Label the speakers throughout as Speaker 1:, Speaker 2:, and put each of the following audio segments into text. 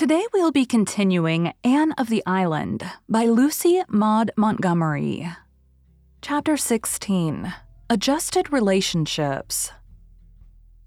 Speaker 1: Today we'll be continuing Anne of the Island by Lucy Maud Montgomery. Chapter 16 Adjusted Relationships.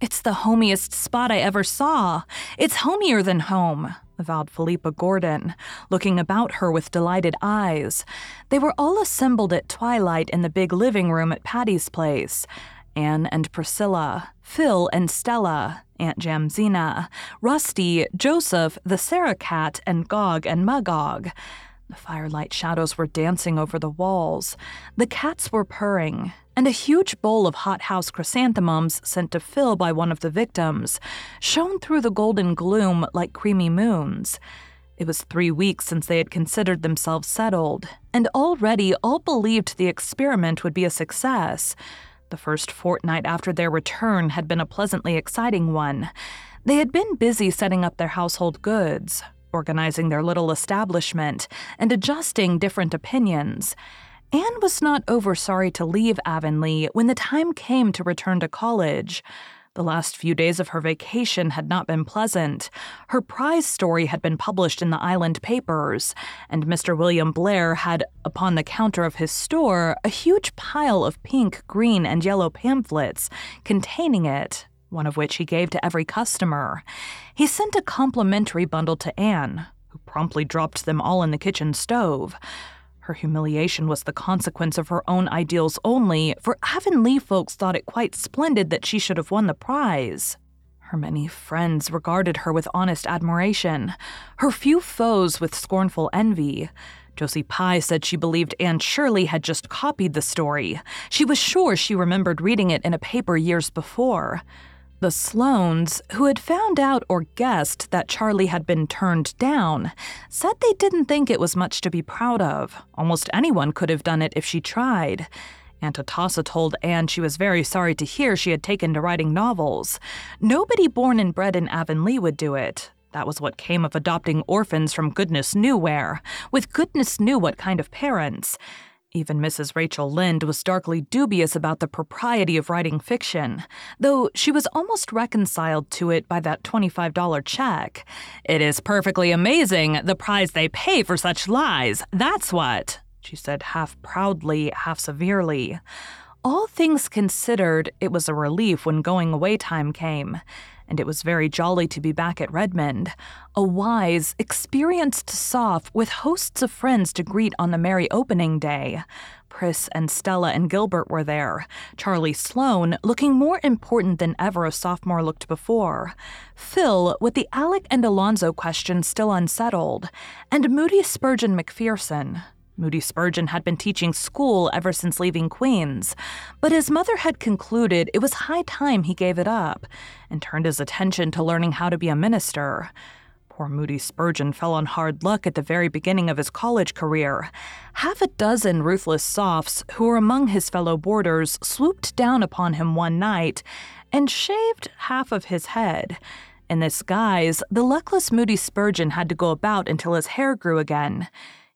Speaker 1: It's the homiest spot I ever saw. It's homier than home, avowed Philippa Gordon, looking about her with delighted eyes. They were all assembled at twilight in the big living room at Patty's place, Anne and Priscilla, Phil and Stella, Aunt Jamesina, Rusty, Joseph, the Sarah cat, and Gog and Magog. The firelight shadows were dancing over the walls. The cats were purring, and a huge bowl of hothouse chrysanthemums sent to Phil by one of the victims shone through the golden gloom like creamy moons. It was three weeks since they had considered themselves settled, and already all believed the experiment would be a success. The first fortnight after their return had been a pleasantly exciting one. They had been busy setting up their household goods, organizing their little establishment, and adjusting different opinions. Anne was not over sorry to leave Avonlea when the time came to return to college. The last few days of her vacation had not been pleasant. Her prize story had been published in the island papers, and Mr. William Blair had, upon the counter of his store, a huge pile of pink, green, and yellow pamphlets containing it, one of which he gave to every customer. He sent a complimentary bundle to Anne, who promptly dropped them all in the kitchen stove. Her humiliation was the consequence of her own ideals only, for Avonlea folks thought it quite splendid that she should have won the prize. Her many friends regarded her with honest admiration, her few foes with scornful envy. Josie Pye said she believed Anne Shirley had just copied the story. She was sure she remembered reading it in a paper years before. The Sloanes, who had found out or guessed that Charlie had been turned down, said they didn't think it was much to be proud of. Almost anyone could have done it if she tried. Aunt Atossa told Anne she was very sorry to hear she had taken to writing novels. Nobody born and bred in Avonlea would do it. That was what came of adopting orphans from goodness knew where, with goodness knew what kind of parents. Even Mrs. Rachel Lynde was darkly dubious about the propriety of writing fiction, though she was almost reconciled to it by that $25 check. It is perfectly amazing, the price they pay for such lies, that's what, she said half proudly, half severely. All things considered, it was a relief when going away time came and it was very jolly to be back at Redmond, a wise, experienced soph with hosts of friends to greet on the merry opening day. Pris and Stella and Gilbert were there, Charlie Sloane looking more important than ever a sophomore looked before, Phil with the Alec and Alonzo question still unsettled, and Moody Spurgeon MacPherson, Moody Spurgeon had been teaching school ever since leaving Queen's, but his mother had concluded it was high time he gave it up and turned his attention to learning how to be a minister. Poor Moody Spurgeon fell on hard luck at the very beginning of his college career. Half a dozen ruthless sophs who were among his fellow boarders swooped down upon him one night and shaved half of his head. In this guise, the luckless Moody Spurgeon had to go about until his hair grew again.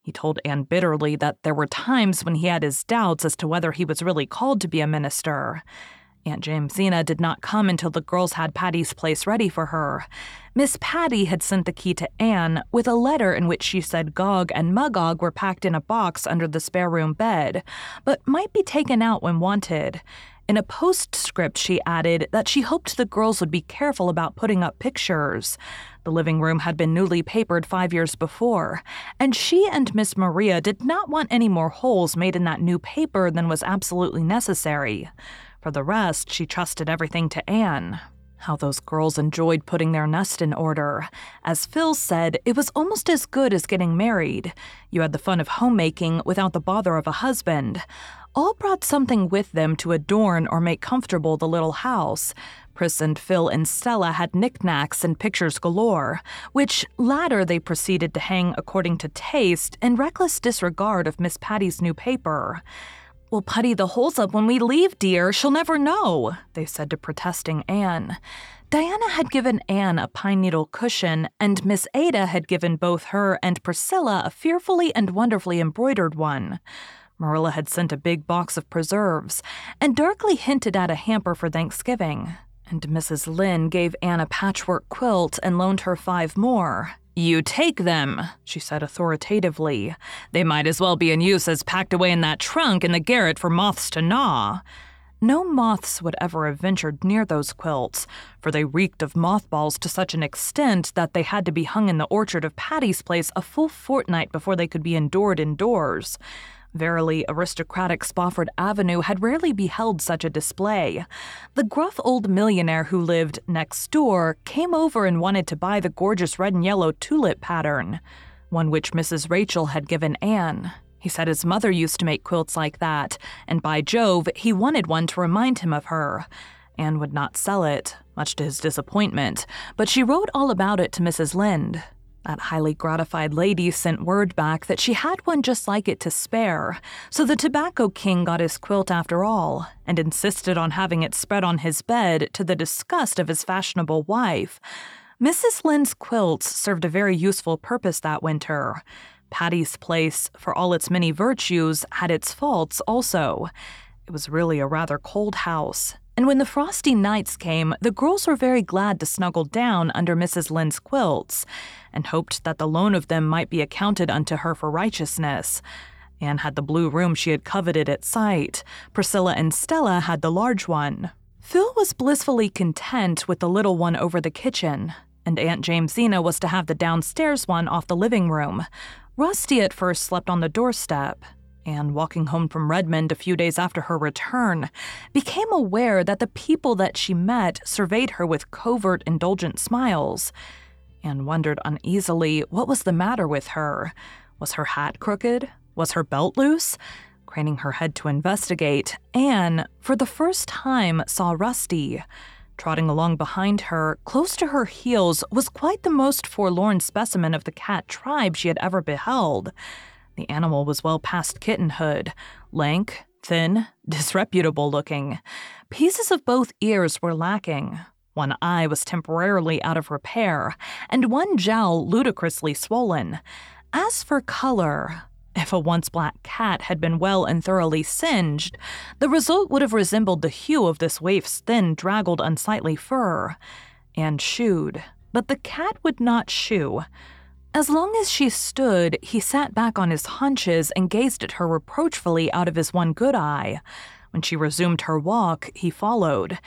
Speaker 1: He told Anne bitterly that there were times when he had his doubts as to whether he was really called to be a minister. Aunt Jamesina did not come until the girls had Patty's place ready for her. Miss Patty had sent the key to Anne with a letter in which she said Gog and Magog were packed in a box under the spare room bed, but might be taken out when wanted. In a postscript, she added that she hoped the girls would be careful about putting up pictures. The living room had been newly papered five years before, and she and Miss Maria did not want any more holes made in that new paper than was absolutely necessary. For the rest, she trusted everything to Anne. How those girls enjoyed putting their nest in order. As Phil said, it was almost as good as getting married. You had the fun of homemaking without the bother of a husband. All brought something with them to adorn or make comfortable the little house. Pris and Phil and Stella had knickknacks and pictures galore, which latter they proceeded to hang according to taste in reckless disregard of Miss Patty's new paper. We'll putty the holes up when we leave, dear. She'll never know, they said to protesting Anne. Diana had given Anne a pine needle cushion, and Miss Ada had given both her and Priscilla a fearfully and wonderfully embroidered one. Marilla had sent a big box of preserves, and darkly hinted at a hamper for Thanksgiving. And Mrs. Lynde gave Anne a patchwork quilt and loaned her five more. You take them, she said authoritatively. They might as well be in use as packed away in that trunk in the garret for moths to gnaw. No moths would ever have ventured near those quilts, for they reeked of mothballs to such an extent that they had to be hung in the orchard of Patty's Place a full fortnight before they could be endured indoors. Verily, aristocratic Spofford Avenue had rarely beheld such a display. The gruff old millionaire who lived next door came over and wanted to buy the gorgeous red and yellow tulip pattern, one which Mrs. Rachel had given Anne. He said his mother used to make quilts like that, and by Jove, he wanted one to remind him of her. Anne would not sell it, much to his disappointment, but she wrote all about it to Mrs. Lynde. That highly gratified lady sent word back that she had one just like it to spare, so the Tobacco King got his quilt after all, and insisted on having it spread on his bed to the disgust of his fashionable wife. Mrs. Lynde's quilts served a very useful purpose that winter. Patty's Place, for all its many virtues, had its faults also. It was really a rather cold house, and when the frosty nights came, the girls were very glad to snuggle down under Mrs. Lynde's quilts, and hoped that the loan of them might be accounted unto her for righteousness. Anne had the blue room she had coveted at sight. Priscilla and Stella had the large one. Phil was blissfully content with the little one over the kitchen, and Aunt Jamesina was to have the downstairs one off the living room. Rusty at first slept on the doorstep, and walking home from Redmond a few days after her return, became aware that the people that she met surveyed her with covert, indulgent smiles, and wondered uneasily what was the matter with her. Was her hat crooked? Was her belt loose? Craning her head to investigate, Anne, for the first time, saw Rusty. Trotting along behind her, close to her heels, was quite the most forlorn specimen of the cat tribe she had ever beheld. The animal was well past kittenhood, lank, thin, disreputable looking. Pieces of both ears were lacking. One eye was temporarily out of repair, and one jowl ludicrously swollen. As for color, if a once black cat had been well and thoroughly singed, the result would have resembled the hue of this waif's thin, draggled, unsightly fur. And shooed. But the cat would not shoo. As long as she stood, he sat back on his haunches and gazed at her reproachfully out of his one good eye. When she resumed her walk, he followed.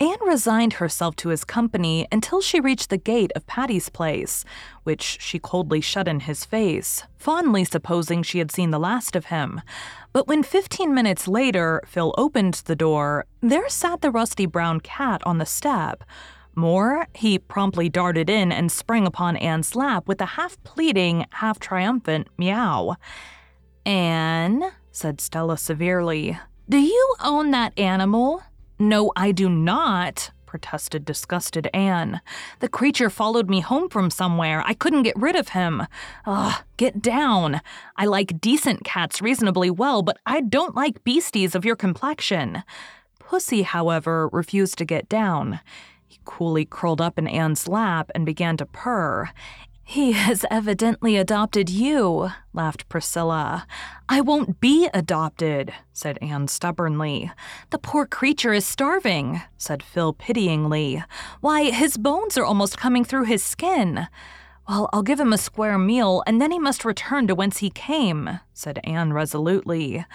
Speaker 1: Anne resigned herself to his company until she reached the gate of Patty's place, which she coldly shut in his face, fondly supposing she had seen the last of him. But when fifteen minutes later Phil opened the door, there sat the rusty brown cat on the step. More, he promptly darted in and sprang upon Anne's lap with a half pleading, half triumphant meow. Anne, said Stella severely, do you own that animal? No, I do not, protested disgusted Anne. The creature followed me home from somewhere. I couldn't get rid of him. Ugh, get down. I like decent cats reasonably well, but I don't like beasties of your complexion. Pussy, however, refused to get down. Coolly curled up in Anne's lap and began to purr. He has evidently adopted you, laughed Priscilla. I won't be adopted, said Anne stubbornly. The poor creature is starving, said Phil pityingly. Why, his bones are almost coming through his skin. Well, I'll give him a square meal, and then he must return to whence he came, said Anne resolutely.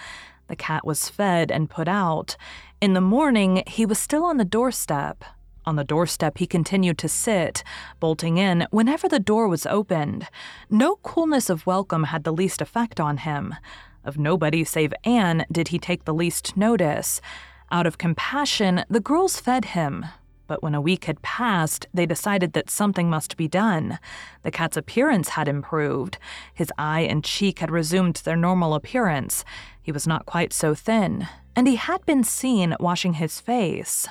Speaker 1: The cat was fed and put out. In the morning, he was still on the doorstep. On the doorstep, he continued to sit, bolting in whenever the door was opened. No coolness of welcome had the least effect on him. Of nobody save Anne did he take the least notice. Out of compassion, the girls fed him. But when a week had passed, they decided that something must be done. The cat's appearance had improved. His eye and cheek had resumed their normal appearance. He was not quite so thin, and he had been seen washing his face.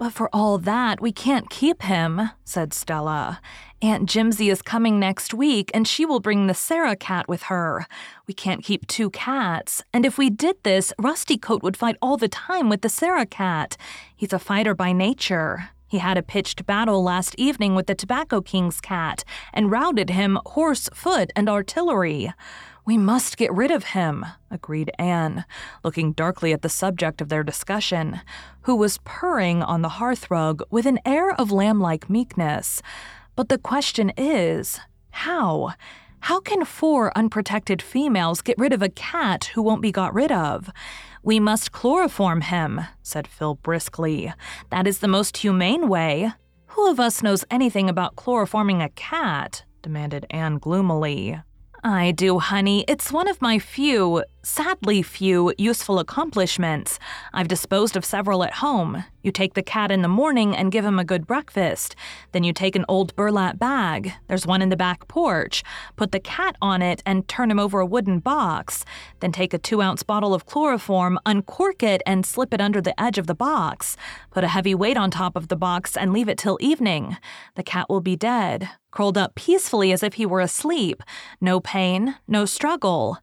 Speaker 1: But for all that, we can't keep him, said Stella. Aunt Jimsy is coming next week, and she will bring the Sarah cat with her. We can't keep two cats, and if we did this, Rusty Coat would fight all the time with the Sarah cat. He's a fighter by nature. He had a pitched battle last evening with the Tobacco King's cat and routed him horse, foot, and artillery. We must get rid of him, agreed Anne, looking darkly at the subject of their discussion, who was purring on the hearthrug with an air of lamb like meekness. But the question is how? How can four unprotected females get rid of a cat who won't be got rid of? We must chloroform him, said Phil briskly. That is the most humane way. Who of us knows anything about chloroforming a cat? demanded Anne gloomily. I do, honey. It's one of my few, sadly few, useful accomplishments. I've disposed of several at home. You take the cat in the morning and give him a good breakfast. Then you take an old burlap bag. There's one in the back porch. Put the cat on it and turn him over a wooden box. Then take a two ounce bottle of chloroform, uncork it, and slip it under the edge of the box. Put a heavy weight on top of the box and leave it till evening. The cat will be dead, curled up peacefully as if he were asleep. No pain, no struggle.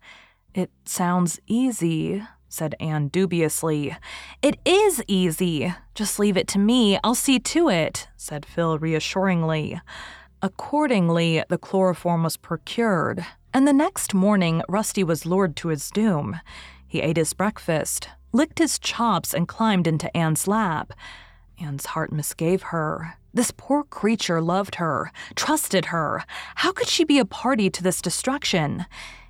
Speaker 1: It sounds easy, said Anne dubiously. It is easy. Just leave it to me. I'll see to it, said Phil reassuringly. Accordingly, the chloroform was procured, and the next morning Rusty was lured to his doom. He ate his breakfast, licked his chops, and climbed into Anne's lap. Anne's heart misgave her. This poor creature loved her, trusted her. How could she be a party to this destruction?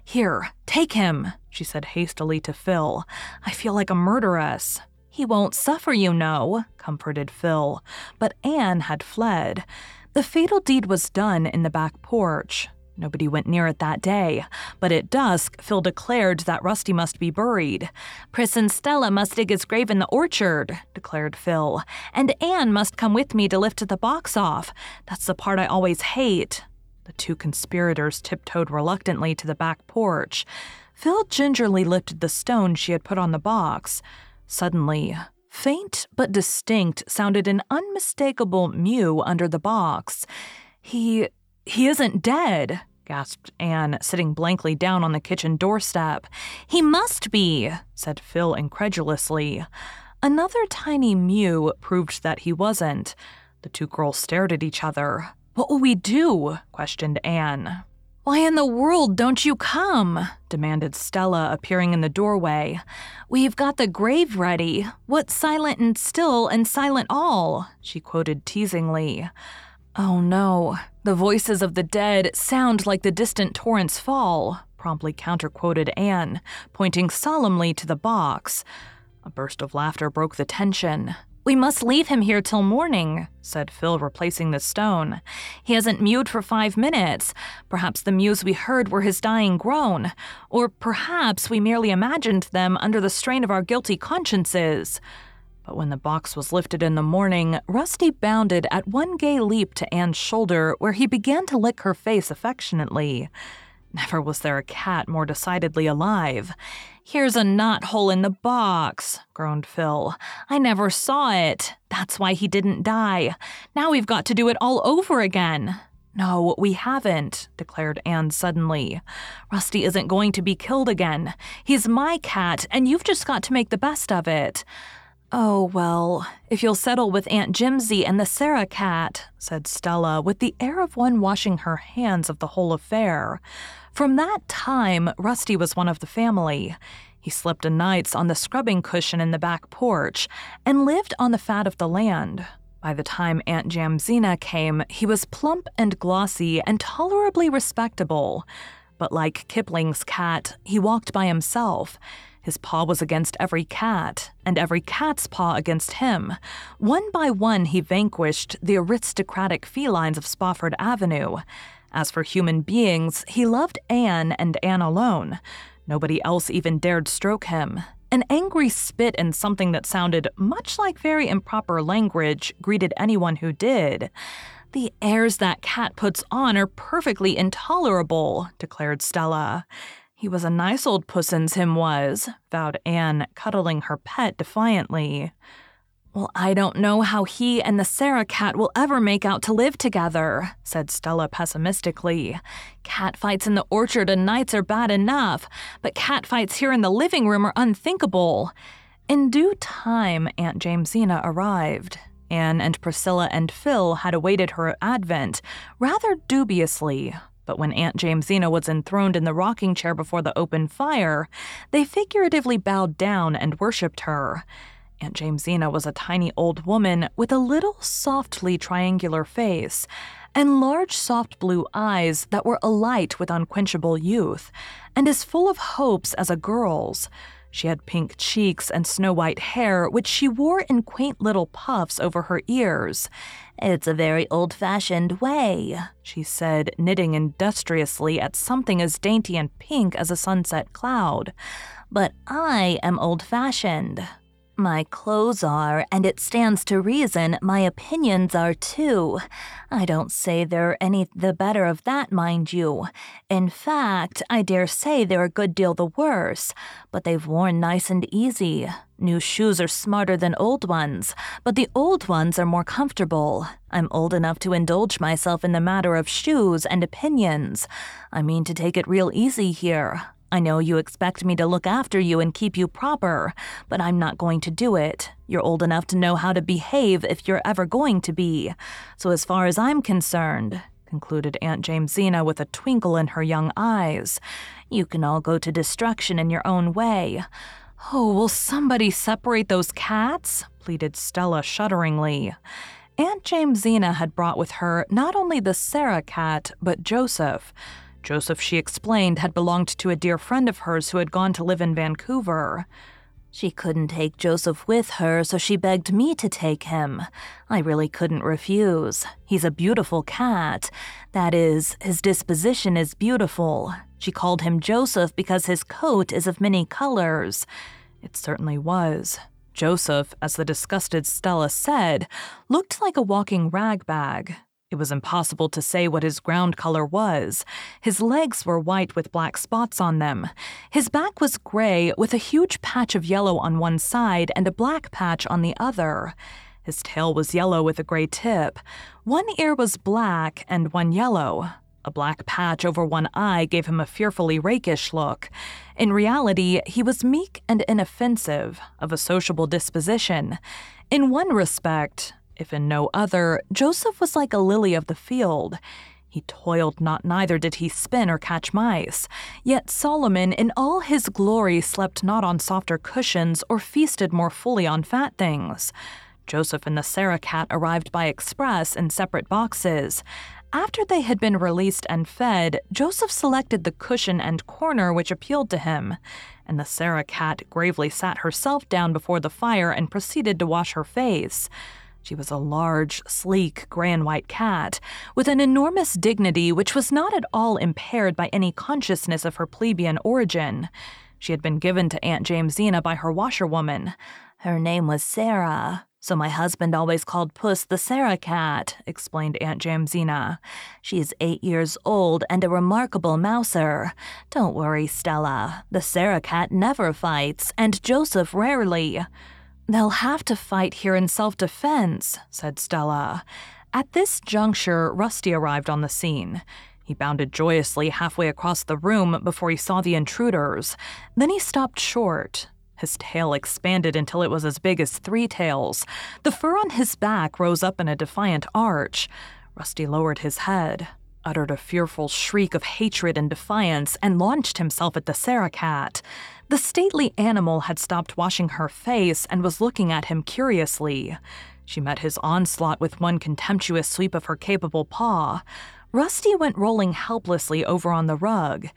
Speaker 1: Here, take him, she said hastily to Phil. I feel like a murderess. He won't suffer, you know, comforted Phil. But Anne had fled. The fatal deed was done in the back porch. Nobody went near it that day, but at dusk, Phil declared that Rusty must be buried. Pris and Stella must dig his grave in the orchard, declared Phil, and Anne must come with me to lift the box off. That's the part I always hate. The two conspirators tiptoed reluctantly to the back porch. Phil gingerly lifted the stone she had put on the box. Suddenly, faint but distinct, sounded an unmistakable mew under the box. He. he isn't dead, gasped Anne, sitting blankly down on the kitchen doorstep. He must be, said Phil incredulously. Another tiny mew proved that he wasn't. The two girls stared at each other. What will we do? questioned Anne. Why in the world don't you come? demanded Stella, appearing in the doorway. We've got the grave ready. What's silent and still and silent all? she quoted teasingly. Oh no, the voices of the dead sound like the distant torrent's fall, promptly counterquoted Anne, pointing solemnly to the box. A burst of laughter broke the tension. We must leave him here till morning, said Phil, replacing the stone. He hasn't mewed for five minutes. Perhaps the mews we heard were his dying groan, or perhaps we merely imagined them under the strain of our guilty consciences. But when the box was lifted in the morning, Rusty bounded at one gay leap to Anne's shoulder, where he began to lick her face affectionately. Never was there a cat more decidedly alive. Here's a knot hole in the box, groaned Phil. I never saw it. That's why he didn't die. Now we've got to do it all over again. No, we haven't, declared Anne suddenly. Rusty isn't going to be killed again. He's my cat, and you've just got to make the best of it. Oh, well, if you'll settle with Aunt Jimsy and the Sarah cat, said Stella with the air of one washing her hands of the whole affair. From that time, Rusty was one of the family. He slept o' nights on the scrubbing cushion in the back porch and lived on the fat of the land. By the time Aunt Jamesina came, he was plump and glossy and tolerably respectable. But like Kipling's cat, he walked by himself. His paw was against every cat, and every cat's paw against him. One by one, he vanquished the aristocratic felines of Spofford Avenue. As for human beings, he loved Anne and Anne alone. Nobody else even dared stroke him. An angry spit and something that sounded much like very improper language greeted anyone who did. The airs that cat puts on are perfectly intolerable, declared Stella. He was a nice old pussins, him was, vowed Anne, cuddling her pet defiantly. Well, I don't know how he and the Sarah cat will ever make out to live together, said Stella pessimistically. Cat fights in the orchard and nights are bad enough, but cat fights here in the living room are unthinkable. In due time, Aunt Jamesina arrived. Anne and Priscilla and Phil had awaited her advent rather dubiously, but when Aunt Jamesina was enthroned in the rocking chair before the open fire, they figuratively bowed down and worshipped her. Aunt Jamesina was a tiny old woman with a little softly triangular face and large soft blue eyes that were alight with unquenchable youth, and as full of hopes as a girl's. She had pink cheeks and snow white hair, which she wore in quaint little puffs over her ears. It's a very old fashioned way, she said, knitting industriously at something as dainty and pink as a sunset cloud. But I am old fashioned. My clothes are, and it stands to reason my opinions are too. I don't say they're any the better of that, mind you. In fact, I dare say they're a good deal the worse, but they've worn nice and easy. New shoes are smarter than old ones, but the old ones are more comfortable. I'm old enough to indulge myself in the matter of shoes and opinions. I mean to take it real easy here. I know you expect me to look after you and keep you proper, but I'm not going to do it. You're old enough to know how to behave if you're ever going to be. So, as far as I'm concerned, concluded Aunt Jamesina with a twinkle in her young eyes, you can all go to destruction in your own way. Oh, will somebody separate those cats? pleaded Stella shudderingly. Aunt Jamesina had brought with her not only the Sarah cat, but Joseph. Joseph, she explained, had belonged to a dear friend of hers who had gone to live in Vancouver. She couldn't take Joseph with her, so she begged me to take him. I really couldn't refuse. He's a beautiful cat. That is, his disposition is beautiful. She called him Joseph because his coat is of many colors. It certainly was. Joseph, as the disgusted Stella said, looked like a walking rag bag. It was impossible to say what his ground color was. His legs were white with black spots on them. His back was gray with a huge patch of yellow on one side and a black patch on the other. His tail was yellow with a gray tip. One ear was black and one yellow. A black patch over one eye gave him a fearfully rakish look. In reality, he was meek and inoffensive, of a sociable disposition. In one respect, if in no other, Joseph was like a lily of the field. He toiled not, neither did he spin or catch mice. Yet Solomon, in all his glory, slept not on softer cushions or feasted more fully on fat things. Joseph and the Sarah cat arrived by express in separate boxes. After they had been released and fed, Joseph selected the cushion and corner which appealed to him, and the Sarah cat gravely sat herself down before the fire and proceeded to wash her face. She was a large, sleek, gray and white cat, with an enormous dignity which was not at all impaired by any consciousness of her plebeian origin. She had been given to Aunt Jamesina by her washerwoman. Her name was Sarah, so my husband always called Puss the Sarah cat, explained Aunt Jamesina. She is eight years old and a remarkable mouser. Don't worry, Stella. The Sarah cat never fights, and Joseph rarely. They'll have to fight here in self defense, said Stella. At this juncture, Rusty arrived on the scene. He bounded joyously halfway across the room before he saw the intruders. Then he stopped short. His tail expanded until it was as big as three tails. The fur on his back rose up in a defiant arch. Rusty lowered his head, uttered a fearful shriek of hatred and defiance, and launched himself at the Sarah-cat. The stately animal had stopped washing her face and was looking at him curiously. She met his onslaught with one contemptuous sweep of her capable paw. Rusty went rolling helplessly over on the rug.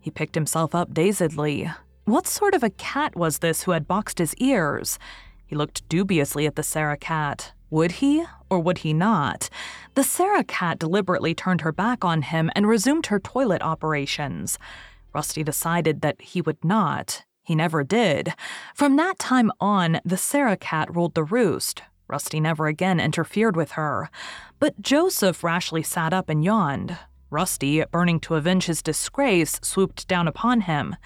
Speaker 1: He picked himself up dazedly. What sort of a cat was this who had boxed his ears? He looked dubiously at the Sarah-cat. Would he, or would he not? The Sarah-cat deliberately turned her back on him and resumed her toilet operations. Rusty decided that he would not. He never did. From that time on, the Sarah-cat ruled the roost. Rusty never again interfered with her. But Joseph rashly sat up and yawned. Rusty, burning to avenge his disgrace, swooped down upon him.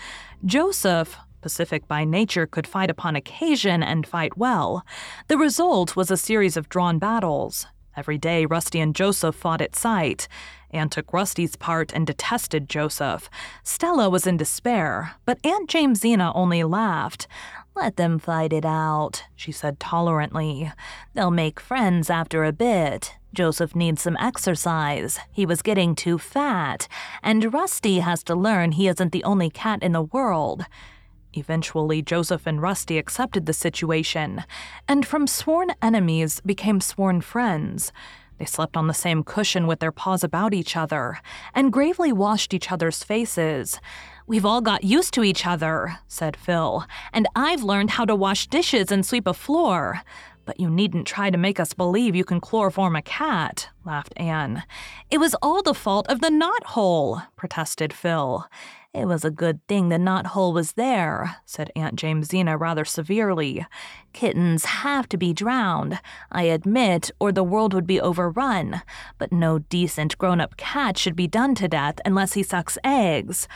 Speaker 1: Joseph, Pacific by nature, could fight upon occasion and fight well. The result was a series of drawn battles. Every day, Rusty and Joseph fought at sight. Anne took Rusty's part and detested Joseph. Stella was in despair, but Aunt Jamesina only laughed. Let them fight it out, she said tolerantly. They'll make friends after a bit. Joseph needs some exercise. He was getting too fat. And Rusty has to learn he isn't the only cat in the world. Eventually, Joseph and Rusty accepted the situation, and from sworn enemies became sworn friends. They slept on the same cushion with their paws about each other, and gravely washed each other's faces. We've all got used to each other, said Phil, and I've learned how to wash dishes and sweep a floor. But you needn't try to make us believe you can chloroform a cat, laughed Anne. It was all the fault of the knot hole, protested Phil. It was a good thing the knothole was there, said Aunt Jamesina rather severely. Kittens have to be drowned, I admit, or the world would be overrun. But no decent grown up cat should be done to death unless he sucks eggs.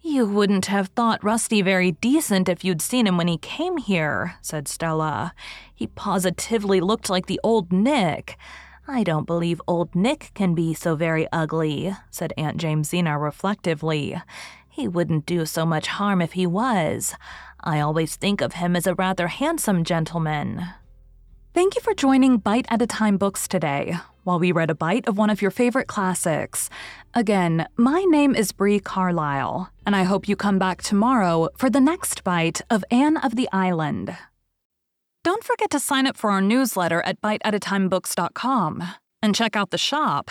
Speaker 1: You wouldn't have thought Rusty very decent if you'd seen him when he came here, said Stella. He positively looked like the old Nick. I don't believe old Nick can be so very ugly, said Aunt Jamesina reflectively. He wouldn't do so much harm if he was. I always think of him as a rather handsome gentleman. Thank you for joining Bite at a Time Books today while we read a bite of one of your favorite classics. Again, my name is Bree Carlisle, and I hope you come back tomorrow for the next bite of Anne of the Island. Don't forget to sign up for our newsletter at biteatatimebooks.com and check out the shop.